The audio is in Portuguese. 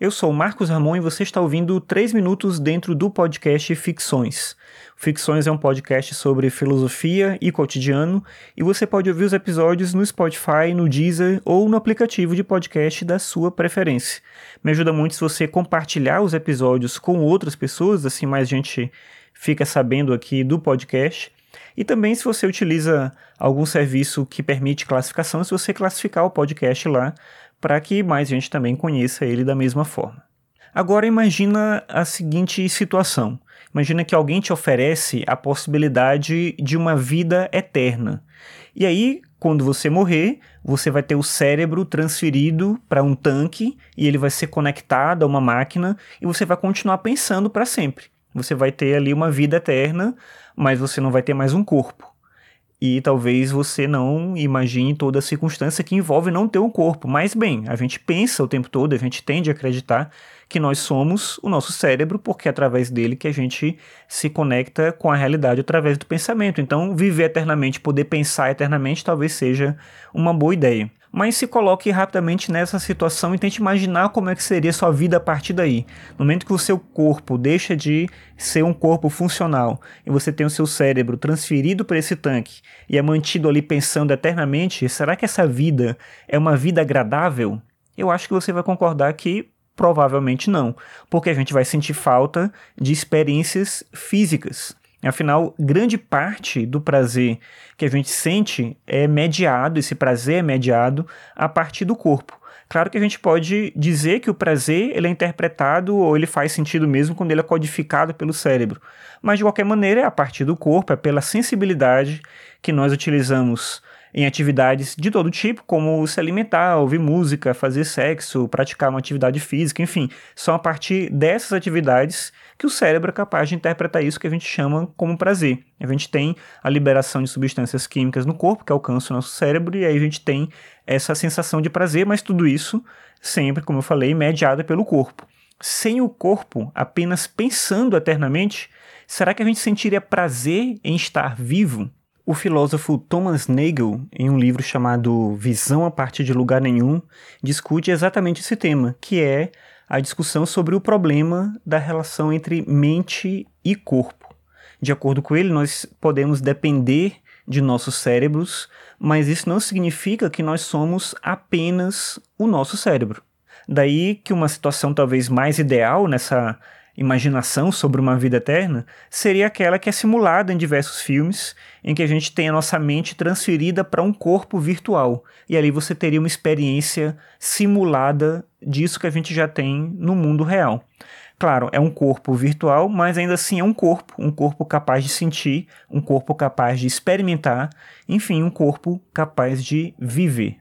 Eu sou o Marcos Ramon e você está ouvindo 3 minutos dentro do podcast Ficções. Ficções é um podcast sobre filosofia e cotidiano e você pode ouvir os episódios no Spotify, no Deezer ou no aplicativo de podcast da sua preferência. Me ajuda muito se você compartilhar os episódios com outras pessoas, assim mais gente fica sabendo aqui do podcast. E também se você utiliza algum serviço que permite classificação, se você classificar o podcast lá para que mais gente também conheça ele da mesma forma. Agora imagina a seguinte situação. Imagina que alguém te oferece a possibilidade de uma vida eterna. E aí, quando você morrer, você vai ter o cérebro transferido para um tanque e ele vai ser conectado a uma máquina e você vai continuar pensando para sempre. Você vai ter ali uma vida eterna, mas você não vai ter mais um corpo e talvez você não imagine toda a circunstância que envolve não ter um corpo. Mas bem, a gente pensa o tempo todo, a gente tende a acreditar que nós somos o nosso cérebro, porque é através dele que a gente se conecta com a realidade através do pensamento. Então, viver eternamente, poder pensar eternamente, talvez seja uma boa ideia mas se coloque rapidamente nessa situação e tente imaginar como é que seria sua vida a partir daí. No momento que o seu corpo deixa de ser um corpo funcional e você tem o seu cérebro transferido para esse tanque e é mantido ali pensando eternamente, será que essa vida é uma vida agradável? Eu acho que você vai concordar que provavelmente não, porque a gente vai sentir falta de experiências físicas. Afinal, grande parte do prazer que a gente sente é mediado, esse prazer é mediado a partir do corpo. Claro que a gente pode dizer que o prazer ele é interpretado ou ele faz sentido mesmo quando ele é codificado pelo cérebro. Mas de qualquer maneira é a partir do corpo, é pela sensibilidade que nós utilizamos em atividades de todo tipo, como se alimentar, ouvir música, fazer sexo, praticar uma atividade física, enfim, são a partir dessas atividades que o cérebro é capaz de interpretar isso que a gente chama como prazer. A gente tem a liberação de substâncias químicas no corpo que alcançam o nosso cérebro e aí a gente tem essa sensação de prazer, mas tudo isso sempre, como eu falei, mediado pelo corpo. Sem o corpo, apenas pensando eternamente, será que a gente sentiria prazer em estar vivo? O filósofo Thomas Nagel, em um livro chamado Visão a partir de lugar nenhum, discute exatamente esse tema, que é a discussão sobre o problema da relação entre mente e corpo. De acordo com ele, nós podemos depender de nossos cérebros, mas isso não significa que nós somos apenas o nosso cérebro. Daí que uma situação talvez mais ideal nessa imaginação sobre uma vida eterna seria aquela que é simulada em diversos filmes, em que a gente tem a nossa mente transferida para um corpo virtual. E ali você teria uma experiência simulada disso que a gente já tem no mundo real. Claro, é um corpo virtual, mas ainda assim é um corpo, um corpo capaz de sentir, um corpo capaz de experimentar, enfim, um corpo capaz de viver.